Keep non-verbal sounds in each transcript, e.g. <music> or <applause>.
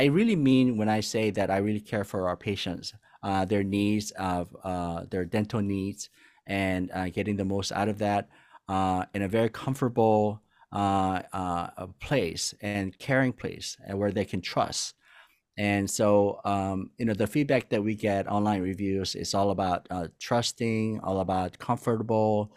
I really mean when I say that I really care for our patients, uh, their needs of uh, their dental needs, and uh, getting the most out of that uh, in a very comfortable uh, uh, place and caring place, and where they can trust. And so, um, you know, the feedback that we get online reviews is all about trusting, all about comfortable,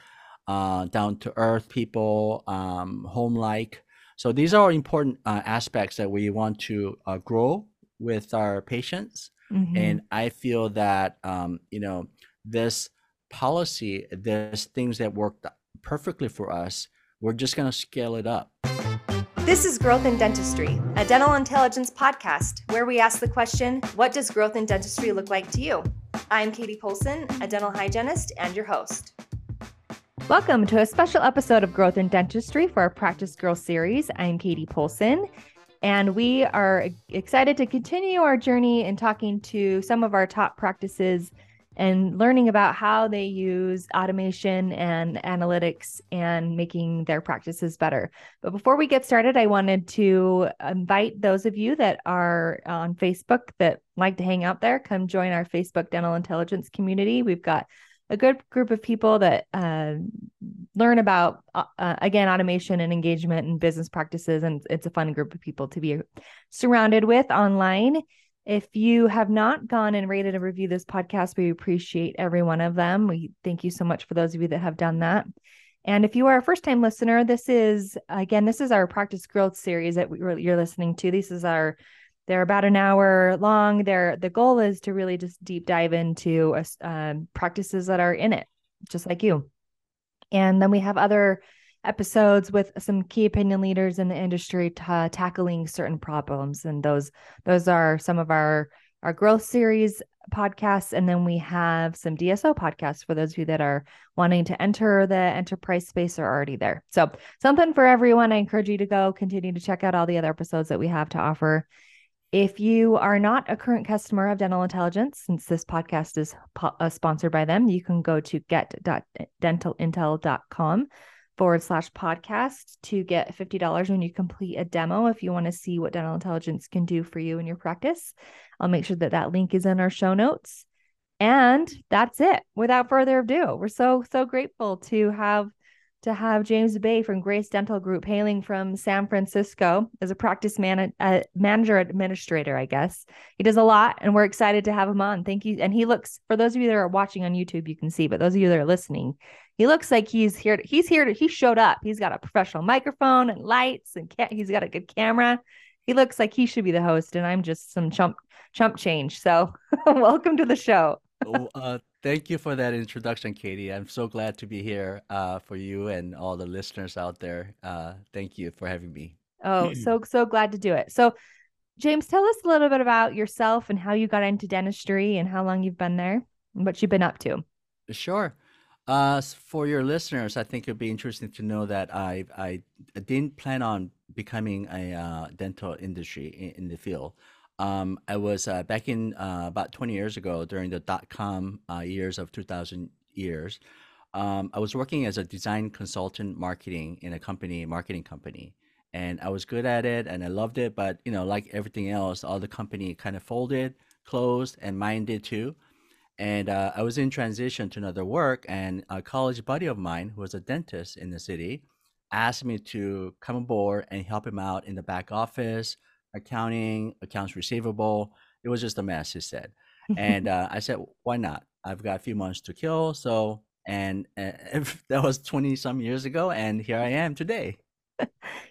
down to earth people, um, home like. So these are important uh, aspects that we want to uh, grow with our patients. Mm-hmm. And I feel that, um, you know, this policy, there's things that worked perfectly for us. We're just going to scale it up. This is Growth in Dentistry, a dental intelligence podcast where we ask the question What does growth in dentistry look like to you? I'm Katie Polson, a dental hygienist and your host. Welcome to a special episode of Growth in Dentistry for our Practice Growth series. I'm Katie Polson, and we are excited to continue our journey in talking to some of our top practices and learning about how they use automation and analytics and making their practices better. But before we get started, I wanted to invite those of you that are on Facebook that like to hang out there, come join our Facebook Dental Intelligence community. We've got a good group of people that uh, learn about uh, uh, again automation and engagement and business practices and it's a fun group of people to be surrounded with online. If you have not gone and rated and reviewed this podcast we appreciate every one of them. We thank you so much for those of you that have done that. And if you are a first time listener this is again this is our practice growth series that you're listening to. This is our they're about an hour long. They're, the goal is to really just deep dive into uh, practices that are in it, just like you. And then we have other episodes with some key opinion leaders in the industry t- tackling certain problems, and those those are some of our our growth series podcasts and then we have some DSO podcasts for those of you that are wanting to enter the enterprise space are already there. So, something for everyone. I encourage you to go continue to check out all the other episodes that we have to offer. If you are not a current customer of Dental Intelligence, since this podcast is po- uh, sponsored by them, you can go to get.dentalintel.com forward slash podcast to get $50 when you complete a demo if you want to see what dental intelligence can do for you in your practice. I'll make sure that that link is in our show notes. And that's it. Without further ado, we're so, so grateful to have to have James Bay from Grace Dental Group, hailing from San Francisco as a practice man- uh, manager administrator, I guess. He does a lot, and we're excited to have him on. Thank you. And he looks, for those of you that are watching on YouTube, you can see, but those of you that are listening, he looks like he's here. To, he's here to, he showed up. He's got a professional microphone and lights, and he's got a good camera. He looks like he should be the host, and I'm just some chump chump change. So, <laughs> welcome to the show. Oh, uh, Thank you for that introduction, Katie. I'm so glad to be here uh, for you and all the listeners out there. Uh, thank you for having me. Oh, so so glad to do it. So, James, tell us a little bit about yourself and how you got into dentistry and how long you've been there and what you've been up to. Sure. Uh, for your listeners, I think it'd be interesting to know that I I didn't plan on becoming a uh, dental industry in, in the field. Um, I was uh, back in uh, about 20 years ago during the dot com uh, years of 2000 years. Um, I was working as a design consultant marketing in a company, marketing company, and I was good at it and I loved it. But you know, like everything else, all the company kind of folded, closed, and mine did too. And uh, I was in transition to another work, and a college buddy of mine who was a dentist in the city asked me to come aboard and help him out in the back office accounting, accounts receivable. It was just a mess, he said. And <laughs> uh, I said, why not? I've got a few months to kill. So, and uh, <laughs> that was 20 some years ago. And here I am today.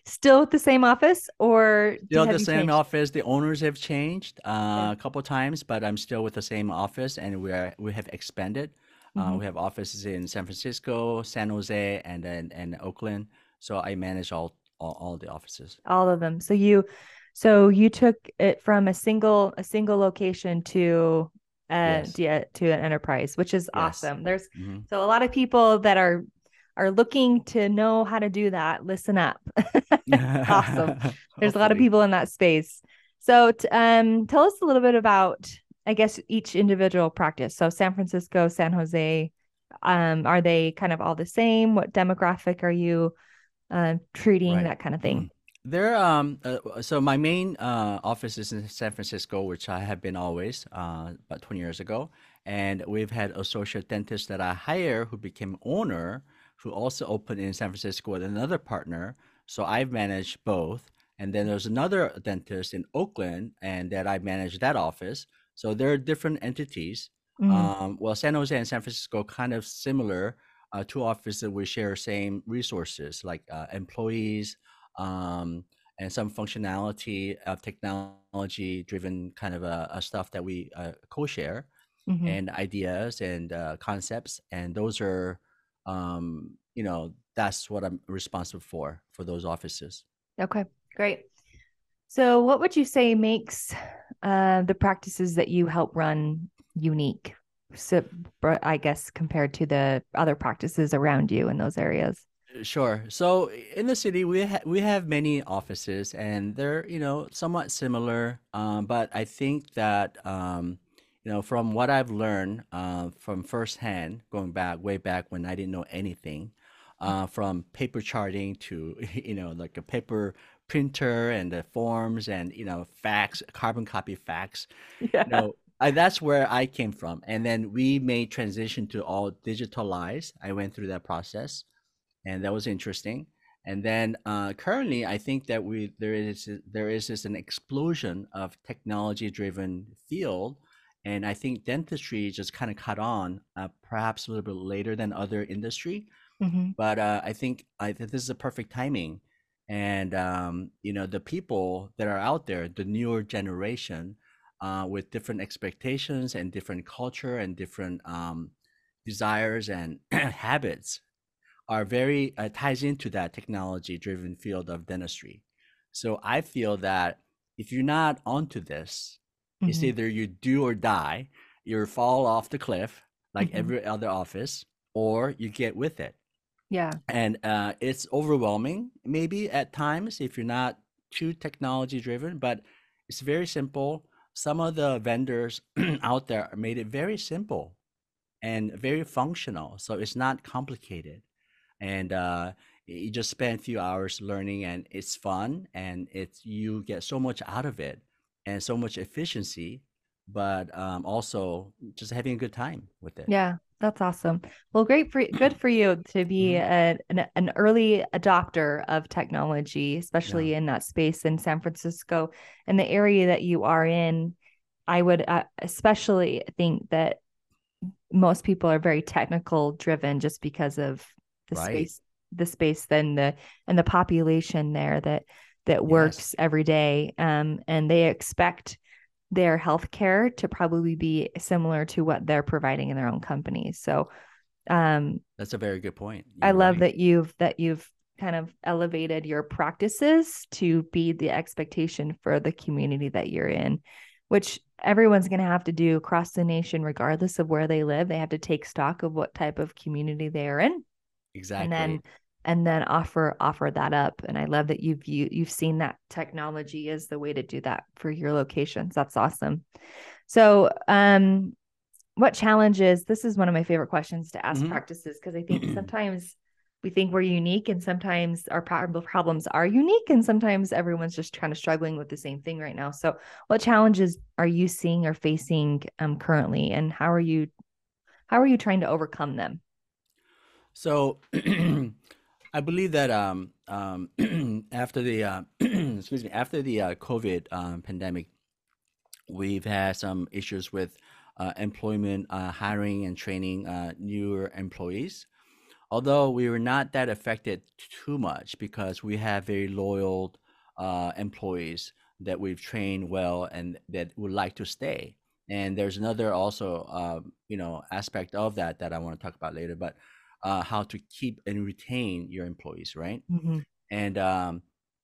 Still at the same office or still at the same changed? office. The owners have changed uh, yeah. a couple times, but I'm still with the same office and we are, we have expanded. Uh, mm-hmm. we have offices in San Francisco, San Jose, and then and Oakland. So I manage all, all all the offices. All of them. So you so you took it from a single a single location to uh yes. to an enterprise, which is yes. awesome. There's mm-hmm. so a lot of people that are are looking to know how to do that. Listen up. <laughs> awesome. <laughs> There's a lot of people in that space. So t- um tell us a little bit about I guess each individual practice. So San Francisco, San Jose, um, are they kind of all the same? What demographic are you uh, treating? Right. That kind of thing. Mm-hmm. There, um, uh, so my main uh, office is in San Francisco, which I have been always, uh, about 20 years ago. And we've had a associate dentists that I hire who became owner, who also opened in San Francisco with another partner. So I've managed both. And then there's another dentist in Oakland, and that I manage that office. So there are different entities. Mhm. Um, well, San Jose and San Francisco kind of similar. Uh, two offices we share same resources like uh, employees um, and some functionality of technology driven kind of uh, uh, stuff that we uh, co-share Mhm. and ideas and uh, concepts and those are um, you know that's what i'm responsible for for those offices Okay, great. So, what would you say makes uh, the practices that you help run unique? So, I guess compared to the other practices around you in those areas. Sure. So in the city, we ha we have many offices, and they're, you know, somewhat similar. Um, but I think that, um, you know, from what I've learned uh, from firsthand, going back way back when I didn't know anything, uh, from paper charting to, <laughs> you know, like a paper printer and the forms and, you know, fax, carbon copy fax. <laughs> Yeah. No, I, that's where I came from. And then we made transition to all digitalized. I went through that process and that was interesting. And then uh, currently, I think that we there is there is this an explosion of technology-driven field, and I think dentistry just kind of caught on, uh, perhaps a little bit later than other industry. hmm But uh, I think I think this is a perfect timing, and um, you know the people that are out there, the newer generation, uh, with different expectations and different culture and different um, desires and <clears throat> habits are very uh, ties into that technology driven field of dentistry. So I feel that if you're not onto this, it's hmm either you do or die, you fall off the cliff like hmm every other office, or you get with it. Yeah. And uh, it's overwhelming, maybe at times, if you're not too technology driven, but it's very simple. Some of the vendors <clears throat> out there made it very simple and very functional. So it's not complicated and uh, you just spend a few hours learning and it's fun and it's you get so much out of it and so much efficiency but um, also just having a good time with it Yeah, that's awesome. Well, great for <clears throat> good for you to be hmm a, an an early adopter of technology, yeah especially in that space in San Francisco and the area that you are in. I would uh, especially think that most people are very technical driven just because of the right space, the space, then the and the population there that that yes works every day. Um, and they expect their healthcare to probably be similar to what they're providing in their own companies. So um that's a very good point I you're love right that you've that you've kind of elevated your practices to be the expectation for the community that you're in, which everyone's going to have to do across the nation regardless of where they live. They have to take stock of what type of community they are in and then and then offer offer that up. And I love that you've you, you've seen that technology is the way to do that for your locations. That's awesome. So, um what challenges this is one of my favorite questions to ask hmm practices because i think <clears throat> sometimes we think we're unique and sometimes our problems are unique and sometimes everyone's just kind of struggling with the same thing right now so what challenges are you seeing or facing um, currently and how are you how are you trying to overcome them so <clears throat> i believe that um, um, <clears throat> after the uh, <clears throat> excuse me after the uh, covid um, pandemic we've had some issues with uh, employment, uh, hiring, and training uh, newer employees. Although we were not that affected too much because we have very loyal uh, employees that we've trained well and that would like to stay. And there's another also, um, you know, aspect of that that I want to talk about later, but uh, how to keep and retain your employees, right? hmm and um,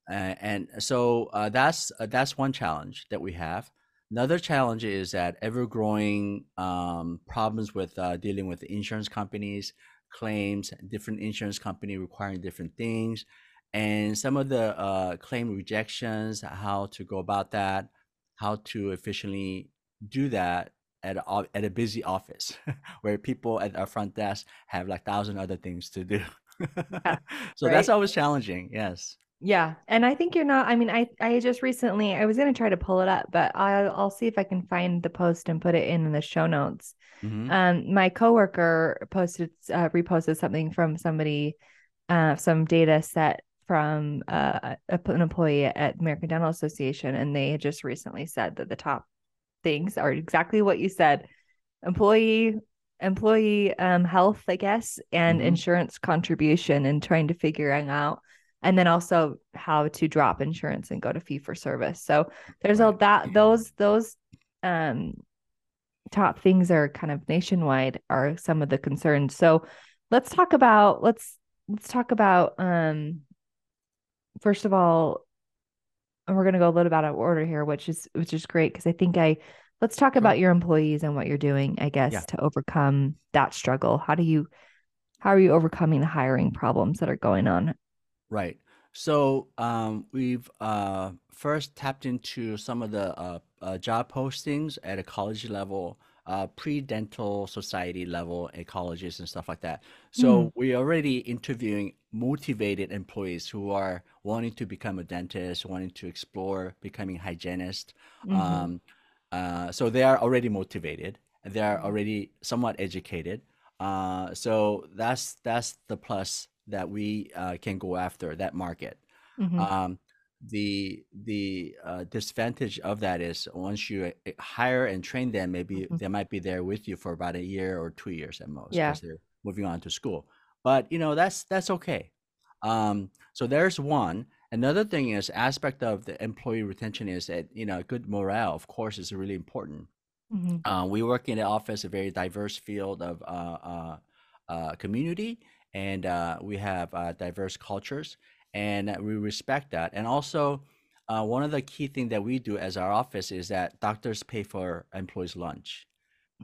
and so uh, that's uh, that's one challenge that we have. Another challenge is that ever growing um, problems with uh, dealing with insurance companies, claims, different insurance company requiring different things, and some of the uh, claim rejections, how to go about that, how to efficiently do that at a, at a busy office <laughs> where people at our front desk have like thousand other things to do. yeah <laughs> so that's always challenging. Yes. Yeah, and I think you're not. I mean, I I just recently I was gonna try to pull it up, but I'll I'll see if I can find the post and put it in the show notes. hmm Um, my coworker posted uh, reposted something from somebody, uh, some data set from uh an employee at American Dental Association, and they had just recently said that the top things are exactly what you said: employee employee um health, I guess, and hmm insurance contribution, and trying to figure out and then also how to drop insurance and go to fee for service. So there's all that those those um top things are kind of nationwide are some of the concerns. So let's talk about let's let's talk about um first of all and we're going to go a little bit out of order here which is which is great because I think I let's talk Sure. about your employees and what you're doing I guess Yeah. to overcome that struggle. How do you how are you overcoming the hiring problems that are going on? Right. So um, we've uh, first tapped into some of the uh, uh, job postings at a college level, uh, pre-dental society level colleges and stuff like that. Mm, So we're already interviewing motivated employees who are wanting to become a dentist, wanting to explore becoming hygienist. mhm, Um, uh, so they are already motivated. They are mhm, already somewhat educated. Uh, so that's that's the plus that we uh, can go after that market. mhm, Um, the the uh, disadvantage of that is once you uh, hire and train them, maybe mhm. they might be there with you for about a year or two years at most Yeah. they're moving on to school. But you know that's that's okay. Um, so there's one. Another thing is aspect of the employee retention is that you know good morale, of course, is really important. Mhm, Uh, we work in the office, a very diverse field of uh, uh, uh, community, and uh, we have uh, diverse cultures, and we respect that. And also, uh, one of the key things that we do as our office is that doctors pay for employees' lunch.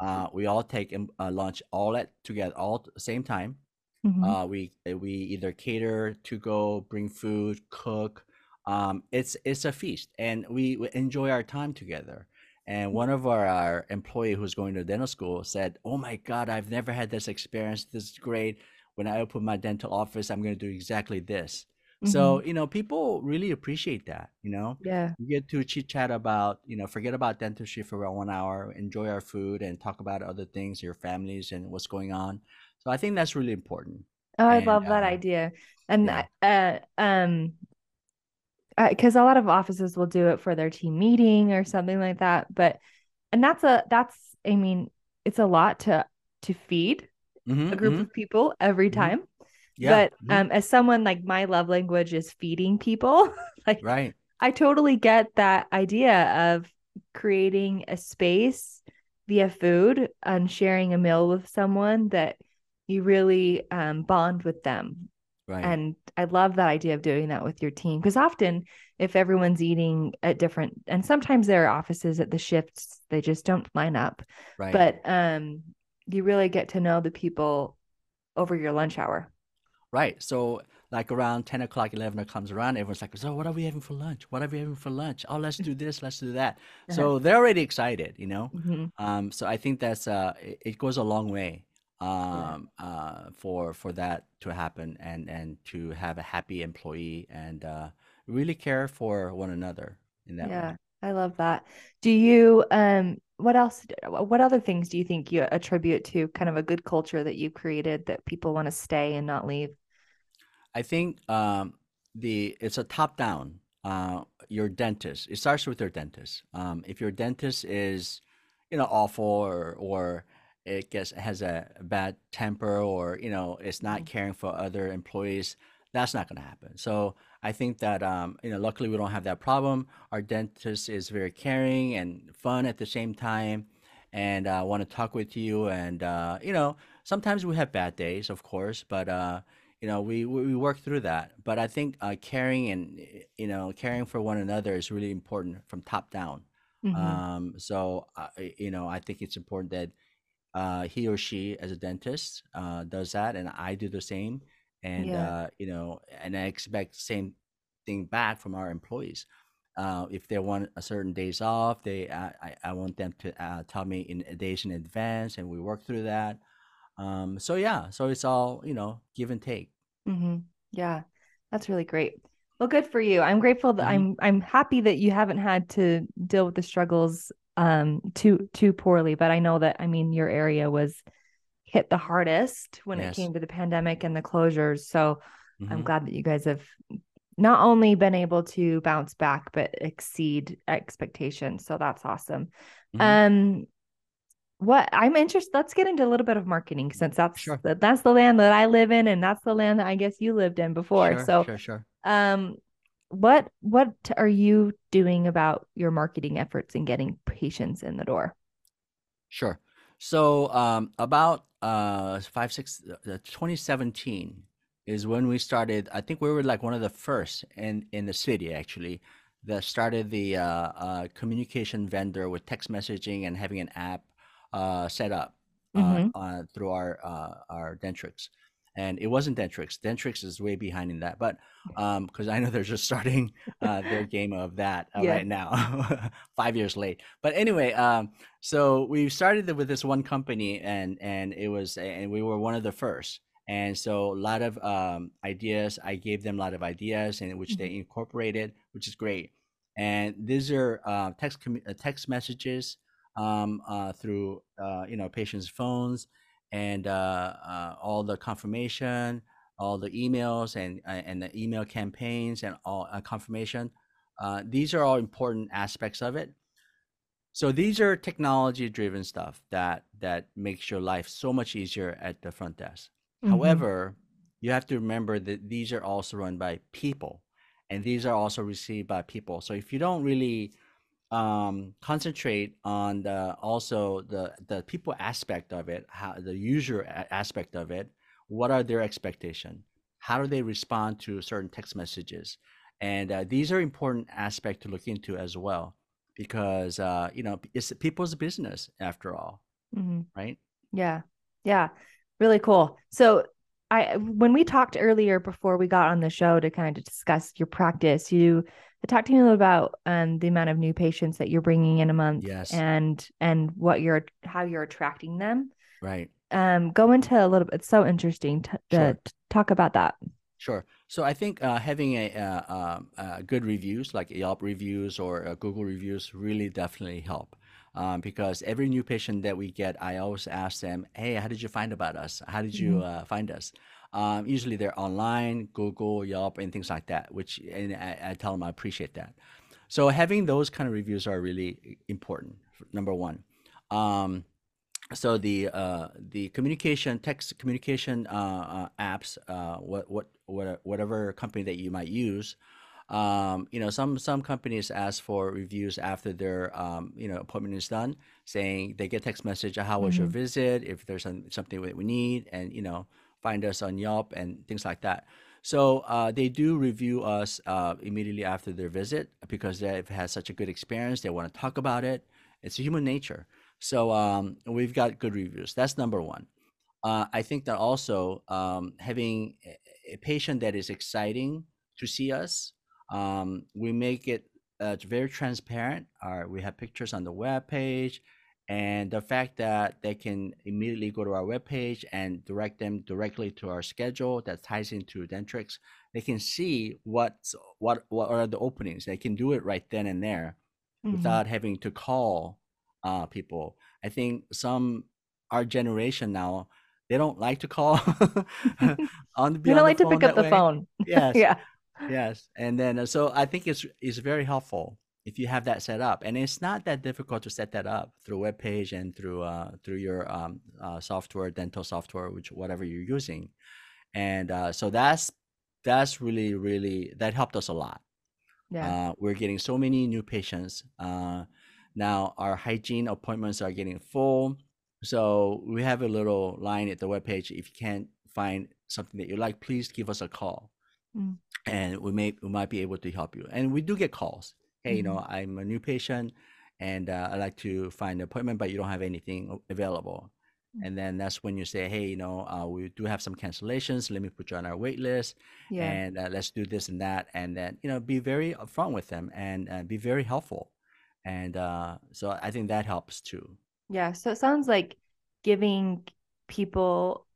Uh, we all take uh, lunch all at together, all at the same time. mhm, Uh, we we either cater to go, bring food, cook. Um, it's it's a feast, and we, we enjoy our time together. And one of our, our employee who's going to dental school said, "Oh my God, I've never had this experience. This is great. When I open my dental office, I'm going to do exactly this." So, mhm. you know, people really appreciate that. You know, Yeah. we get to chit chat about, you know, forget about dentistry for about one hour, enjoy our food, and talk about other things, your families, and what's going on. So I think that's really important. Oh, I And love that uh, idea. And yeah, uh um because a lot of offices will do it for their team meeting or something like that, but and that's a that's I mean, it's a lot to to feed hmm a group hmm of people every hmm time. Yeah, But hmm um as someone like my love language is feeding people, <laughs> like right, I totally get that idea of creating a space via food and sharing a meal with someone that you really um, bond with them. right, And I love that idea of doing that with your team because often, if everyone's eating at different, and sometimes there are offices at the shifts, they just don't line up. right. But um, you really get to know the people over your lunch hour. Right. So like around 10 o'clock, 11 o'clock comes around, everyone's like, so what are we having for lunch? What are we having for lunch? Oh, let's do this, let's do that. Uh-huh. <laughs> So they're already excited, you know? Mhm. Um, so I think that's uh it, it goes a long way Yeah. um uh for for that to happen and and to have a happy employee and uh really care for one another in that Yeah, way. I love that. Do you um what else what other things do you think you attribute to kind of a good culture that you've created that people want to stay and not leave? I think um, the it's a top down. Uh, your dentist. It starts with your dentist. Um, if your dentist is, you know, awful or or it gets has a bad temper or you know is not Mhm. caring for other employees, that's not going to happen. So I think that um, you know, luckily we don't have that problem. Our dentist is very caring and fun at the same time, and uh, want to talk with you. And uh, you know, sometimes we have bad days, of course, but uh, you know we we work through that but i think uh, caring and you know caring for one another is really important from top down hmm um so uh, you know i think it's important that uh he or she as a dentist uh does that and i do the same and Yeah. uh you know and i expect same thing back from our employees uh, if they want a certain days off, they I, I I want them to uh, tell me in days in advance, and we work through that. Um, so yeah, so it's all you know, give and take. Hmm Yeah. That's really great. Well, good for you. I'm grateful that Mhm. I'm I'm happy that you haven't had to deal with the struggles um too too poorly, but I know that I mean your area was hit the hardest when it came to the pandemic and the closures. So I'm Mhm. glad that you guys have not only been able to bounce back but exceed expectations. So that's awesome. Mhm. Um what I'm interested let's get into a little bit of marketing since that's Sure. the, that's the land that I live in and that's the land that I guess you lived in before. Sure, so sure, sure. um what what are you doing about your marketing efforts and getting patients in the door? Sure. So um, about uh, five, six, uh, 2017 is when we started. I think we were like one of the first in in the city actually that started the uh, uh, communication vendor with text messaging and having an app uh, set up uh, Mhm. uh, through our uh, our Dentrix. And it wasn't Dentrix. Dentrix is way behind in that, but because I know they're just <laughs> starting uh, their game of that uh, Yeah. right now, <laughs> five years late. But anyway, um, so we started with this one company, and and it was, and we were one of the first. And so a lot of um, ideas, I gave them a lot of ideas, and which they incorporated, which is great. And these are uh, text uh, text messages um, uh, through uh, you know patients' phones, and uh, uh, all the confirmation, all the emails, and uh, and the email campaigns, and all uh, confirmation. Uh, these are all important aspects of it. So these are technology driven stuff that that makes your life so much easier at the front desk. Mhm. However, you have to remember that these are also run by people and these are also received by people. So if you don't really um, concentrate on the also the the people aspect of it, how the user aspect of it, what are their expectation? How do they respond to certain text messages? And uh, these are important aspect to look into as well because uh, you know it's people's business after all, Mhm. right? Yeah. Yeah. Really cool. So I when we talked earlier before we got on the show to kind of discuss your practice, you talked to me a little about um the amount of new patients that you're bringing in a month Yes. and and what you're how you're attracting them. Right. Um go into a little bit it's so interesting to, Sure. to talk about that. Sure. So I think uh, having a uh, um, uh, good reviews like Yelp reviews or uh, Google reviews really definitely help. Um, because every new patient that we get, I always ask them, "Hey, how did you find about us? How did you Mhm. uh, find us?" Um, usually they're online, Google, Yelp, and things like that. Which and I, I tell them I appreciate that. So having those kind of reviews are really important. Number one. Um, so the uh, the communication text communication uh, uh, apps uh, what what what whatever company that you might use um, you know some some companies ask for reviews after their um, you know appointment is done saying they get text message how was your Mhm. visit if there's some, something that we need and you know find us on Yelp and things like that so uh, they do review us uh, immediately after their visit because they've had such a good experience they want to talk about it it's human nature so um, we've got good reviews. That's number one. Uh, I think that also um, having a patient that is exciting to see us, um, we make it uh, very transparent. Our, we have pictures on the web page, and the fact that they can immediately go to our web page and direct them directly to our schedule that ties into Dentrix. They can see what's what what are the openings. They can do it right then and there Mhm. without having to call uh, people. I think some our generation now they don't like to call <laughs> <laughs> on We on don't the like to pick up that the way. phone. <laughs> Yes, yeah. Yes, and then uh, so I think it's it's very helpful if you have that set up, and it's not that difficult to set that up through web page and through uh, through your um, uh, software, dental software, which whatever you're using, and uh, so that's that's really really that helped us a lot. Yeah. Uh, we're getting so many new patients. Uh, now our hygiene appointments are getting full. So we have a little line at the web page If you can't find something that you like, please give us a call. Mm. And we may we might be able to help you. And we do get calls. Hey, you know, Mhm. I'm a new patient and uh, I'd like to find an appointment, but you don't have anything available. Mm. And then that's when you say, hey, you know, uh, we do have some cancellations. Let me put you on our wait list Yeah. and uh, let's do this and that and then you know be very upfront with them and uh, be very helpful and uh, so i think that helps too Yeah. So it sounds like giving people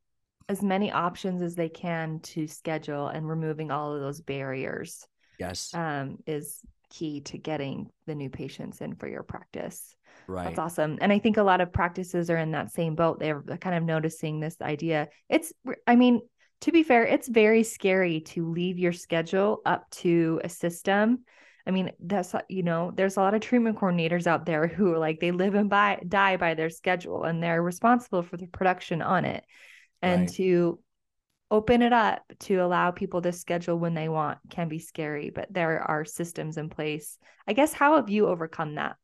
as many options as they can to schedule and removing all of those barriers. Yes. um, is key to getting the new patients in for your practice. Right. That's awesome. And I think a lot of practices are in that same boat. They're kind of noticing this idea. It's, I mean, to be fair, it's very scary to leave your schedule up to a system. I mean, that's, you know, there's a lot of treatment coordinators out there who are like, they live and by, die by their schedule and they're responsible for the production on it. And Right. to open it up to allow people to schedule when they want can be scary, but there are systems in place. I guess, how have you overcome that?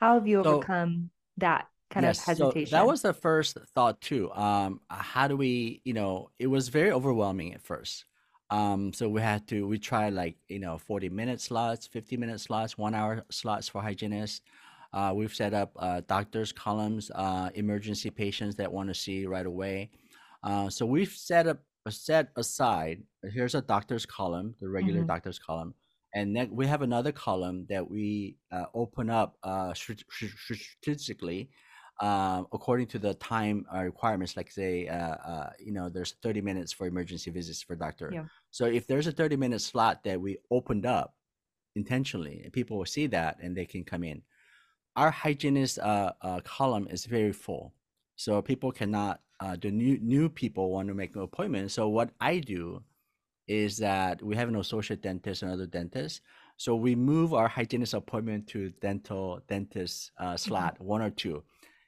How have you So overcome that kind yes, of so hesitation? that was the first thought too. Um, how do we, you know, it was very overwhelming at first. Um, so we had to we tried like, you know, 40 minute slots, 50 minute slots, one hour slots for hygienists. Uh, we've set up uh, doctors columns, uh, emergency patients that want to see right away. Uh, so we've set up set aside. Here's a doctor's column, the regular hmm doctor's column, and then we have another column that we uh, open up uh, strate- strate- strategically um, according to the time uh, requirements. Like say, uh, uh, you know, there's 30 minutes for emergency visits for doctor. Yeah. So if there's a 30 minute slot that we opened up intentionally, and people will see that and they can come in. Our hygienist uh, uh, column is very full, so people cannot. Uh, the new new people want to make an appointment. So what I do is that we have an associate dentist and other dentists. So we move our hygienist appointment to dental dentist uh, hmm slot one or two.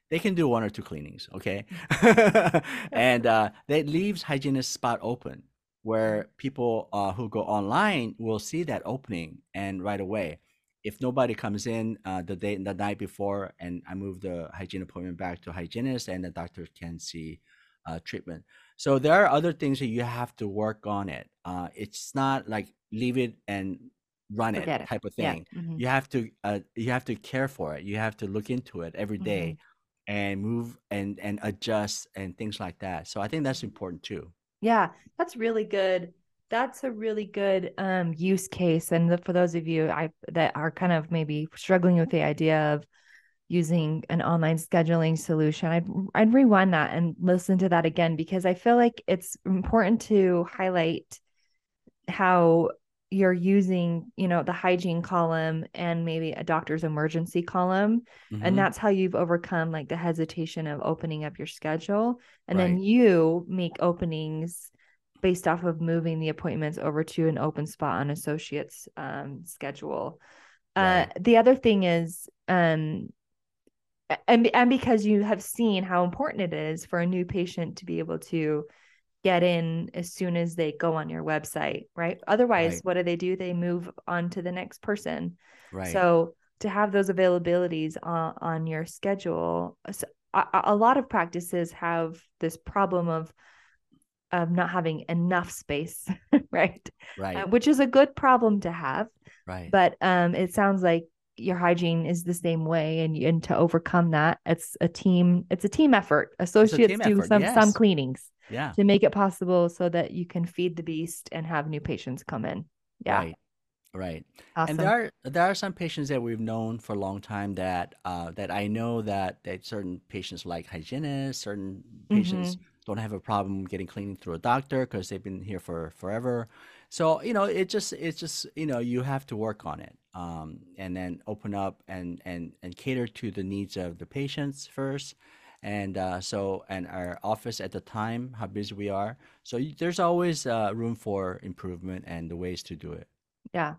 They can do one or two cleanings, okay? <laughs> And uh, that leaves hygienist spot open where people uh, who go online will see that opening and right away. If nobody comes in uh, the day the night before, and I move the hygiene appointment back to hygienist, and the doctor can see uh, treatment. So there are other things that you have to work on it. Uh, it's not like leave it and run it it. type of Yeah. thing. hmm You have to uh, you have to care for it. You have to look into it every hmm and move and and adjust and things like that. So I think that's important too. Yeah, that's really good. That's a really good um, use case. And the, for those of you I that are kind of maybe struggling with the idea of using an online scheduling solution, I'd I'd rewind that and listen to that again because I feel like it's important to highlight how you're using, you know, the hygiene column and maybe a doctor's emergency column. And hmm that's how you've overcome like the hesitation of opening up your schedule. And then you make openings based off of moving the appointments over to an open spot on associates um, schedule. Uh, the other thing is, um, and and because you have seen how important it is for a new patient to be able to get in as soon as they go on your website, right? Otherwise, right, what do they do? They move on to the next person. right, So to have those availabilities on, on your schedule, so a a lot of practices have this problem of of not having enough space, <laughs> right? Uh, right, which is a good problem to have, right. but um, it sounds like your hygiene is the same way, and and to overcome that, it's a team. It's a team effort. Associates team do effort. some some cleanings Yeah. to make it possible so that you can feed the beast and have new patients come in. Yeah, Right. Right. And there are there are some patients that we've known for a long time that uh, that I know that that certain patients like hygienists, certain patients hmm don't have a problem getting cleaning through a doctor because they've been here for forever. So, you know, it just it's just, you know, you have to work on it. Um, and then open up and and and cater to the needs of the patients first. And uh, so, and our office at the time, how busy we are. So there's always uh, room for improvement and the ways to do it. Yeah,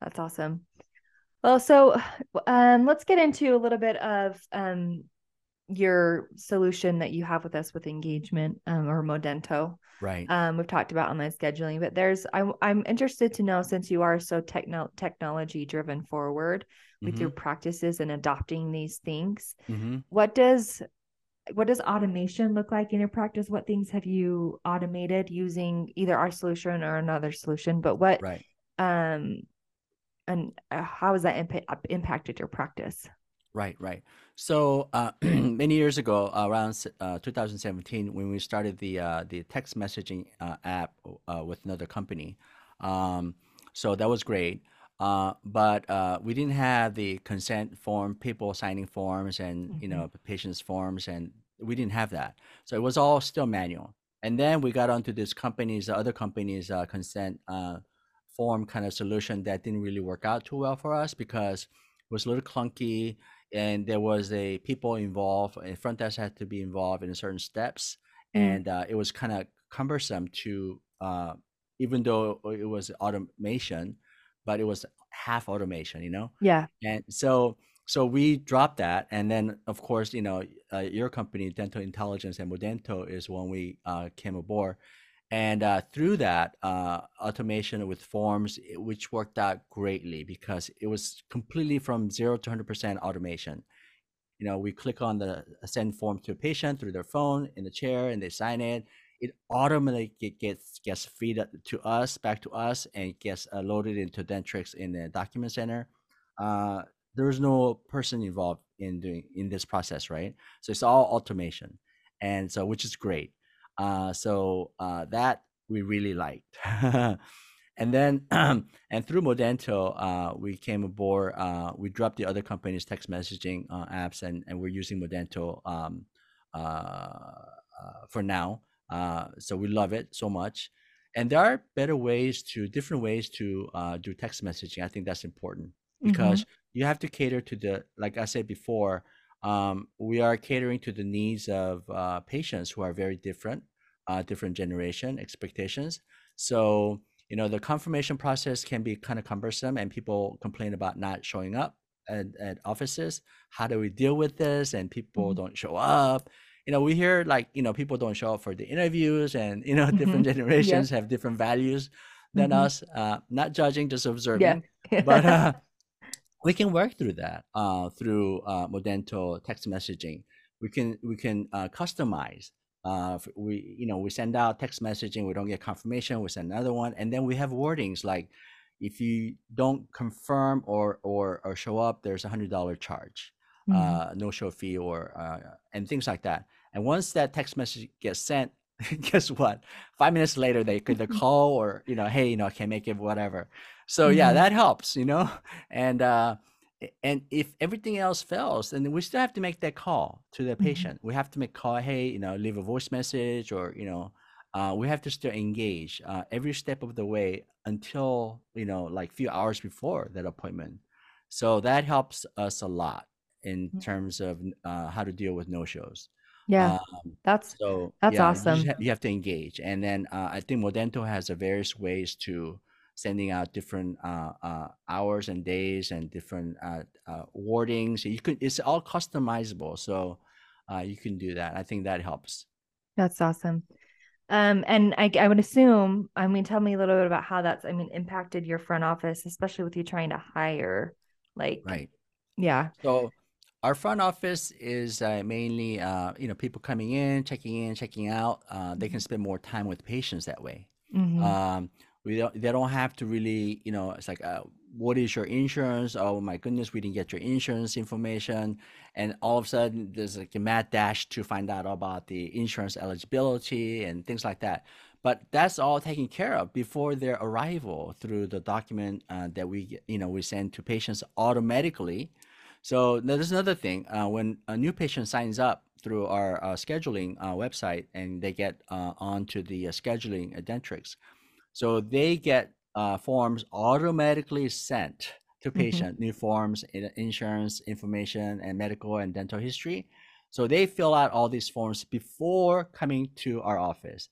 that's awesome. Well, so um, let's get into a little bit of um, your solution that you have with us with engagement um, or Modento. Right. Um, we've talked about online scheduling, but there's I'm I'm interested to know since you are so techno technology driven forward with Mm-hmm. your practices and adopting these things, Mm-hmm. what does what does automation look like in your practice? What things have you automated using either our solution or another solution? But what Right. um and uh, how has that impa- impacted your practice? Right. Right. So uh, <clears throat> many years ago, around uh, 2017, when we started the uh, the text messaging uh, app uh, with another company, um, so that was great. Uh, but uh, we didn't have the consent form, people signing forms, and you hmm know, patients' forms, and we didn't have that. So it was all still manual. And then we got onto this company's other companies' uh, consent uh, form kind of solution that didn't really work out too well for us because it was a little clunky and there was a people involved and front desk had to be involved in certain steps Mm. and uh, it was kind of cumbersome to uh, even though it was automation but it was half automation you know Yeah. and so so we dropped that and then of course you know uh, your company dental intelligence and modento is when we uh, came aboard and uh, through that uh, automation with forms which worked out greatly because it was completely from 0 to 100% automation. You know we click on the send form to a patient through their phone in the chair and they sign it. It automatically gets gets feed to us back to us and gets uh, loaded into dentrix in the document center. Uh, there's no person involved in doing in this process right? So it's all automation. And so which is great uh, so uh, that we really liked. <laughs> And then <clears throat> and through modento uh, we came aboard uh, we dropped the other company's text messaging uh, apps and, and we're using modento um, uh, uh, for now. Uh, so we love it so much. And there are better ways to different ways to uh, do text messaging. I think that's important Mhm. because you have to cater to the like i said before um, we are catering to the needs of uh, patients who are very different uh, different generation expectations. So you know the confirmation process can be kind of cumbersome and people complain about not showing up at, at offices. How do we deal with this? And people Mhm. don't show up. You know we hear like you know people don't show up for the interviews and you know <laughs> different generations have different values than Mhm. us. Uh, not judging just Yeah. observing. <laughs> But uh, we can work through that uh, through uh, Modento text messaging. We can we can uh, customize. Uh, we you know we send out text messaging. We don't get confirmation. We send another one, and then we have wordings like, if you don't confirm or or or show up, there's a hundred dollar charge, Mhm. uh, no show fee, or uh, and things like that. And once that text message gets sent, <laughs> guess what? Five minutes later, they could <laughs> call or you know, hey, you know, I can't make it, whatever. So yeah, Mhm. that helps, you know. <laughs> And uh, and if everything else fails, then we still have to make that call to the Mhm. patient. We have to make call, hey, you know, leave a voice message, or you know, uh, we have to still engage uh, every step of the way until you know, like few hours before that appointment. So that helps us a lot in Mm. terms of uh, how to deal with no shows. Yeah. Um, That's so that's yeah, you, awesome. ha- you have to engage, and then uh, I think Modento has a various ways to sending out different uh, uh, hours and days and different uh, uh, wordings. You could it's all customizable, so uh, you can do that. I think that helps. That's awesome. Um, and I, I would assume, I mean, tell me a little bit about how that's, I mean, impacted your front office, especially with you trying to hire, like, Right. yeah. So our front office is uh, mainly uh, you know people coming in, checking in, checking out. Uh, they can spend more time with patients that way. Mhm. um we don't they don't have to really you know it's like uh, what is your insurance? Oh my goodness we didn't get your insurance information. And all of a sudden there's like a mad dash to find out about the insurance eligibility and things like that. But that's all taken care of before their arrival through the document uh, that we you know we send to patients automatically. So there's another thing uh, when a new patient signs up through our uh, scheduling uh, website and they get uh, onto the scheduling uh, Dentrix. So they get uh, forms automatically sent to Mhm. patient, new forms, in- insurance information, and medical and dental history. So they fill out all these forms before coming to our office.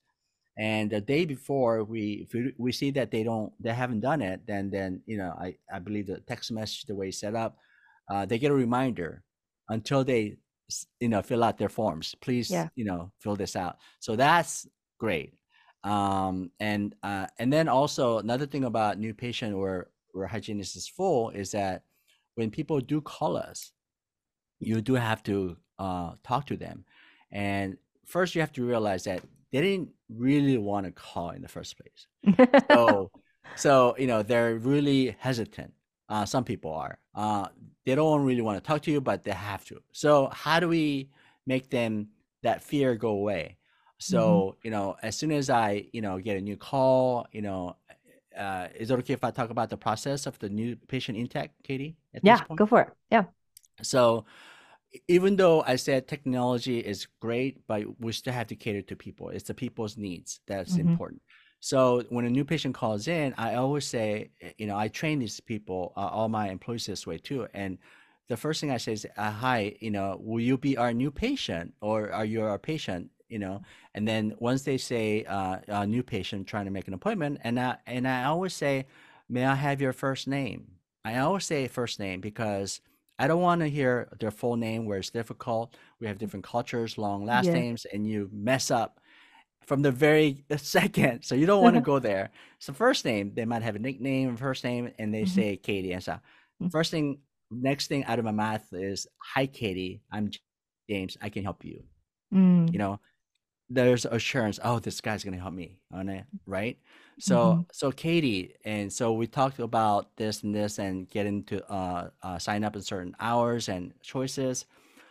And the day before, we if we, we see that they don't, they haven't done it, then then you know, I I believe the text message the way it's set up, uh, they get a reminder until they you know fill out their forms. Please Yeah. you know fill this out. So that's great. Um, and uh, and then also another thing about new patient or where hygienist is full is that when people do call us, you do have to uh, talk to them. And first, you have to realize that they didn't really want to call in the first place. <laughs> So, so you know, they're really hesitant. Uh, some people are. Uh, they don't really want to talk to you, but they have to. So, how do we make them that fear go away? So, you know, as soon as I, you know, get a new call, you know, uh, is it okay if I talk about the process of the new patient intake, Katie? At this yeah, go for it. Yeah. So even though I said technology is great, but we still have to cater to people. It's the people's needs that's Mhm. important. So when a new patient calls in, I always say, eh, you know, I train these people, uh, all my employees this way too. And the first thing I say is, uh, "Hi, you know, will you be our new patient, or are you our patient?" You know, and then once they say uh, a new patient trying to make an appointment, and I and I always say, "May I have your first name?" I always say first name because I don't want to hear their full name where it's difficult. We have different cultures, long last Yeah. names, and you mess up from the very <laughs> second. So you don't want to <laughs> go there. So first name, they might have a nickname, first name, and they Mhm. say Katie. And so Mm. first thing, next thing out of my mouth is, "Hi, Katie. I'm James. I can help you." Mm, You know, there's assurance. Oh, this guy's gonna help me on it, right? So, Mhm. so Katie, and so we talked about this and this, and get into uh, uh, sign up in certain hours and choices.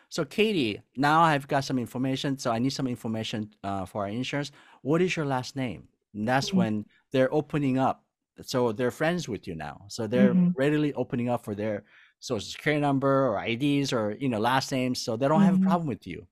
So, Katie, now I've got some information. So I need some information uh, for our insurance. What is your last name? And that's Mhm. when they're opening up. So they're friends with you now. So they're Mhm. readily opening up for their social security number or IDs or you know last names. So they don't have a Mhm. problem with you.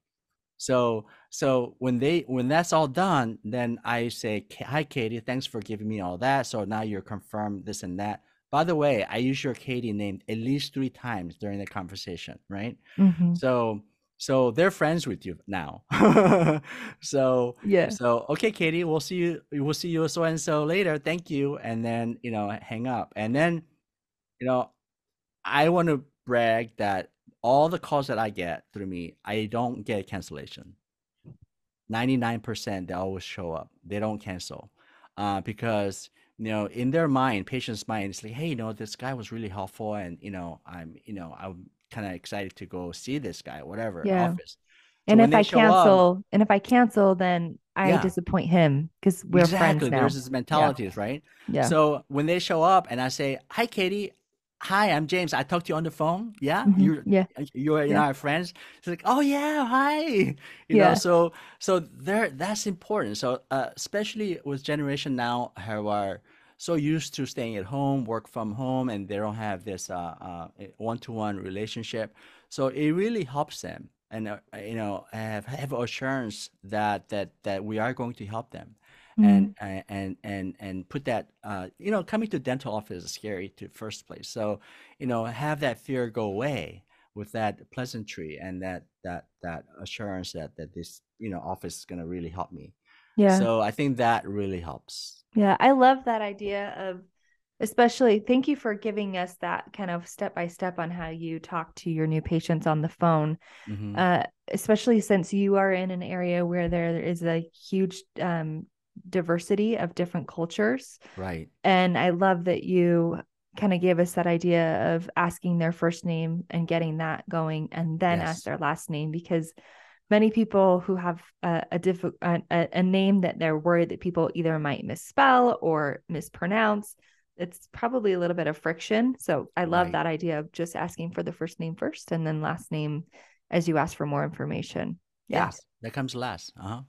So so when they when that's all done, then I say, "Hi, Katie. Thanks for giving me all that. So now you're confirmed this and that." By the way, I use your Katie name at least three times during the conversation, right? Mhm. So so they're friends with you now. <laughs> so Yeah. so okay, Katie, we'll see you. We'll see you so and so later. Thank you, and then you know hang up, and then you know I want to brag that all the calls that I get through me, I don't get cancellation. 99% they always show up. They don't cancel. Uh, because you know, in their mind, patient's mind, it's like, hey, you know, this guy was really helpful and you know, I'm, you know, I'm kind of excited to go see this guy, whatever, Yeah. office. So And if I show up, cancel, and if I cancel, then I Yeah. disappoint him because we're exactly, friends now. there's this mentalities, right? Yeah. So when they show up and I say, "Hi, Katie. Hi, I'm James. I talked to you on the phone. Yeah, Mhm. you're Yeah. you're you Yeah. know our friends." It's like, "Oh yeah, hi." You know, Yeah. so so there that's important. So uh, especially with generation now who are so used to staying at home, work from home, and they don't have this uh, uh, one-to-one relationship. So it really helps them, and uh, you know have have assurance that that that we are going to help them. And and and and and put that uh you know coming to dental office is scary to first place so you know have that fear go away with that pleasantry and that that that assurance that that this you know office is going to really help me Yeah. so i think that really helps Yeah. I love that idea of, especially, thank you for giving us that kind of step by step on how you talk to your new patients on the phone. hmm uh, especially since you are in an area where there is a huge um, diversity of different cultures. right. And I love that you kind of gave us that idea of asking their first name and getting that going and then Yes. ask their last name because many people who have a, a, diff- a, a name that they're worried that people either might misspell or mispronounce it's probably a little bit of friction. So i love Right. that idea of just asking for the first name first and then last name as you ask for more information. Yeah. Yes. That comes last. Uh-huh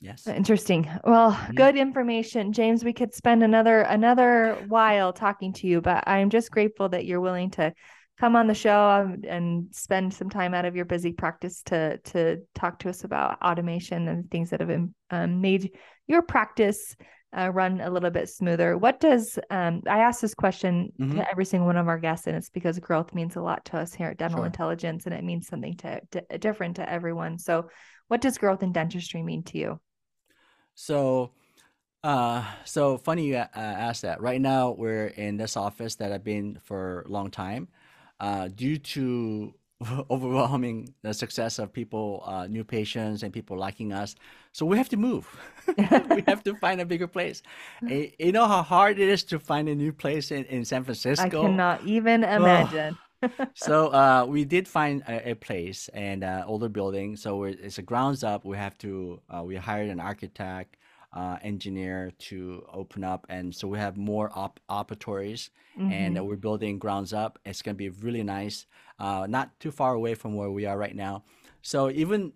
yes Interesting. Well, Mhm. good information, James. We could spend another another while talking to you, but I'm just grateful that you're willing to come on the show and spend some time out of your busy practice to to talk to us about automation and things that have um, made your practice uh, run a little bit smoother. What does um, I ask this question Mhm. to every single one of our guests, and it's because growth means a lot to us here at Dental Sure. Intelligence, and it means something to, to different to everyone. So, what does growth in dentistry mean to you? So, uh, so funny you uh, asked that. Right now, we're in this office that I've been for a long time. Uh, due to <laughs> overwhelming the success of people, uh, new patients, and people liking us, so we have to move. <laughs> we have to find a bigger place. <laughs> Eh, You know how hard it is to find a new place in, in San Francisco. I cannot even imagine. So uh, we did find a, a place and uh, older building. So we're, it's a grounds up. We have to. Uh, we hired an architect, uh, engineer to open up, and so we have more op- operatories. And uh, Mhm. we're building grounds up. It's gonna be really nice. Uh, not too far away from where we are right now. So even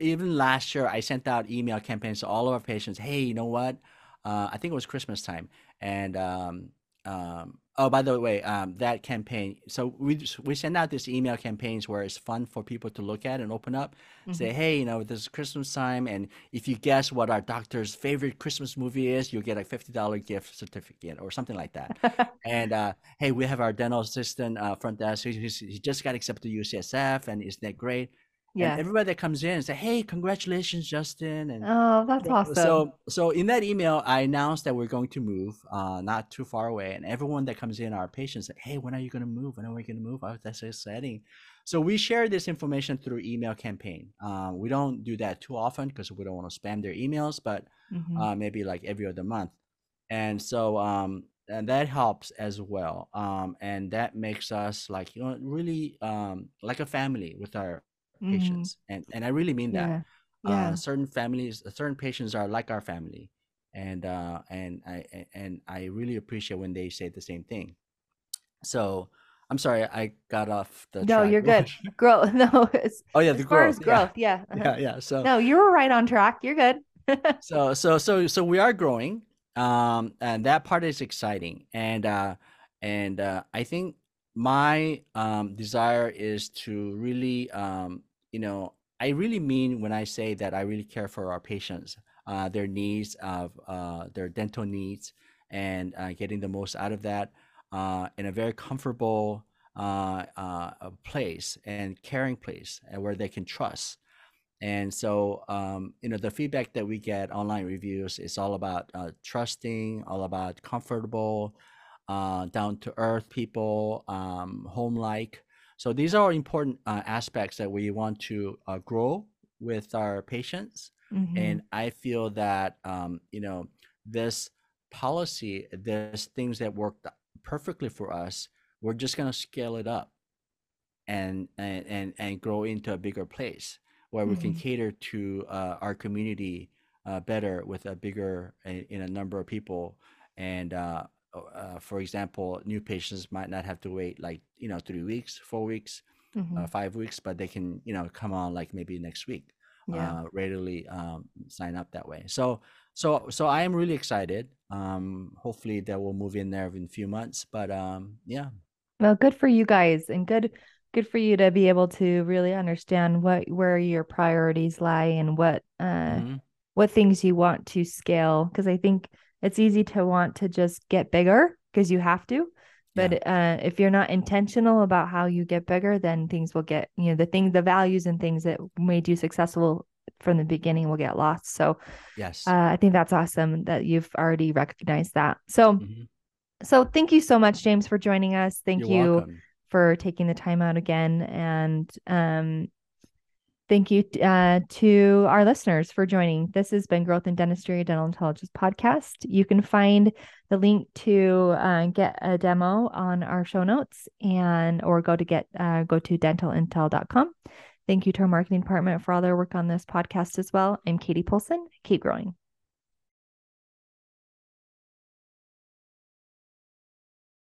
even last year, I sent out email campaigns to all of our patients. Hey, you know what? Uh, I think it was Christmas time, and um, um, Oh, by the way, um, that campaign. So we just- we send out these email campaigns where it's fun for people to look at and open up. Say, Mhm. hey, you know, this is Christmas time, and if you guess what our doctor's favorite Christmas movie is, you'll get a fifty dollar gift certificate or something like that. <laughs> And uh, hey, we have our dental assistant uh, front desk. He's- he just got accepted to UCSF, and isn't that great? And yeah. everybody that comes in and say, hey, congratulations, Justin, and Oh, that's so, awesome. so so in that email, I announced that we're going to move, uh, not too far away, and everyone that comes in, our patients, say, "Hey, when are you going to move? When are we going to move?" Oh, that's exciting. So we share this information through email campaign. Uh, we don't do that too often because we don't want to spam their emails, but Mhm. uh, maybe like every other month. And so um, and that helps as well. Um, and that makes us like you know really um, like a family with our Mhm. patients, and and I really mean that Yeah. uh, Yeah. certain families certain patients are like our family and uh and i and i really appreciate when they say the same thing so i'm sorry i got off the No, track. you're good. <laughs> Growth. <laughs> No, it's, oh yeah the growth as growth. Yeah. yeah uh-huh. yeah, yeah. so No, you were right on track. You're good. <laughs> so so so so we are growing um and that part is exciting and uh and uh i think my um desire is to really um you know i really mean when i say that i really care for our patients uh their needs of uh their dental needs and uh, getting the most out of that uh in a very comfortable uh uh place and caring place and where they can trust and so, um, you know, the feedback that we get online reviews is all about trusting, all about comfortable, down to earth people, um, home like. So these are important uh, aspects that we want to uh, grow with our patients. Mhm. And I feel that, um, you know, this policy, there's things that worked perfectly for us. We're just going to scale it up and, and, and, and grow into a bigger place where we can Mhm. cater to uh, our community uh, better with a bigger in a number of people and uh, uh, for example new patients might not have to wait like you know three weeks four weeks Mhm. uh, five weeks but they can you know come on like maybe next week yeah. uh, readily um, sign up that way so so so i am really excited um hopefully that will move in there in a few months but um yeah Well, good for you guys and good good for you to be able to really understand what where your priorities lie and what uh mhm, what things you want to scale because I think it's easy to want to just get bigger because you have to. But uh, if you're not intentional about how you get bigger, then things will get, you know, the things, the values and things that made you successful from the beginning will get lost. So yes uh, I think that's awesome that you've already recognized that. So, mhm. so thank you so much, James, for joining us. Thank You're you welcome. for taking the time out again. And um, thank you uh, to our listeners for joining. This has been Growth in Dentistry, Dental Intelligence podcast. You can find the link to uh, get a demo on our show notes and or go to get uh, go to dentalintel.com. Thank you to our marketing department for all their work on this podcast as well. I'm Katie Polson. Keep growing.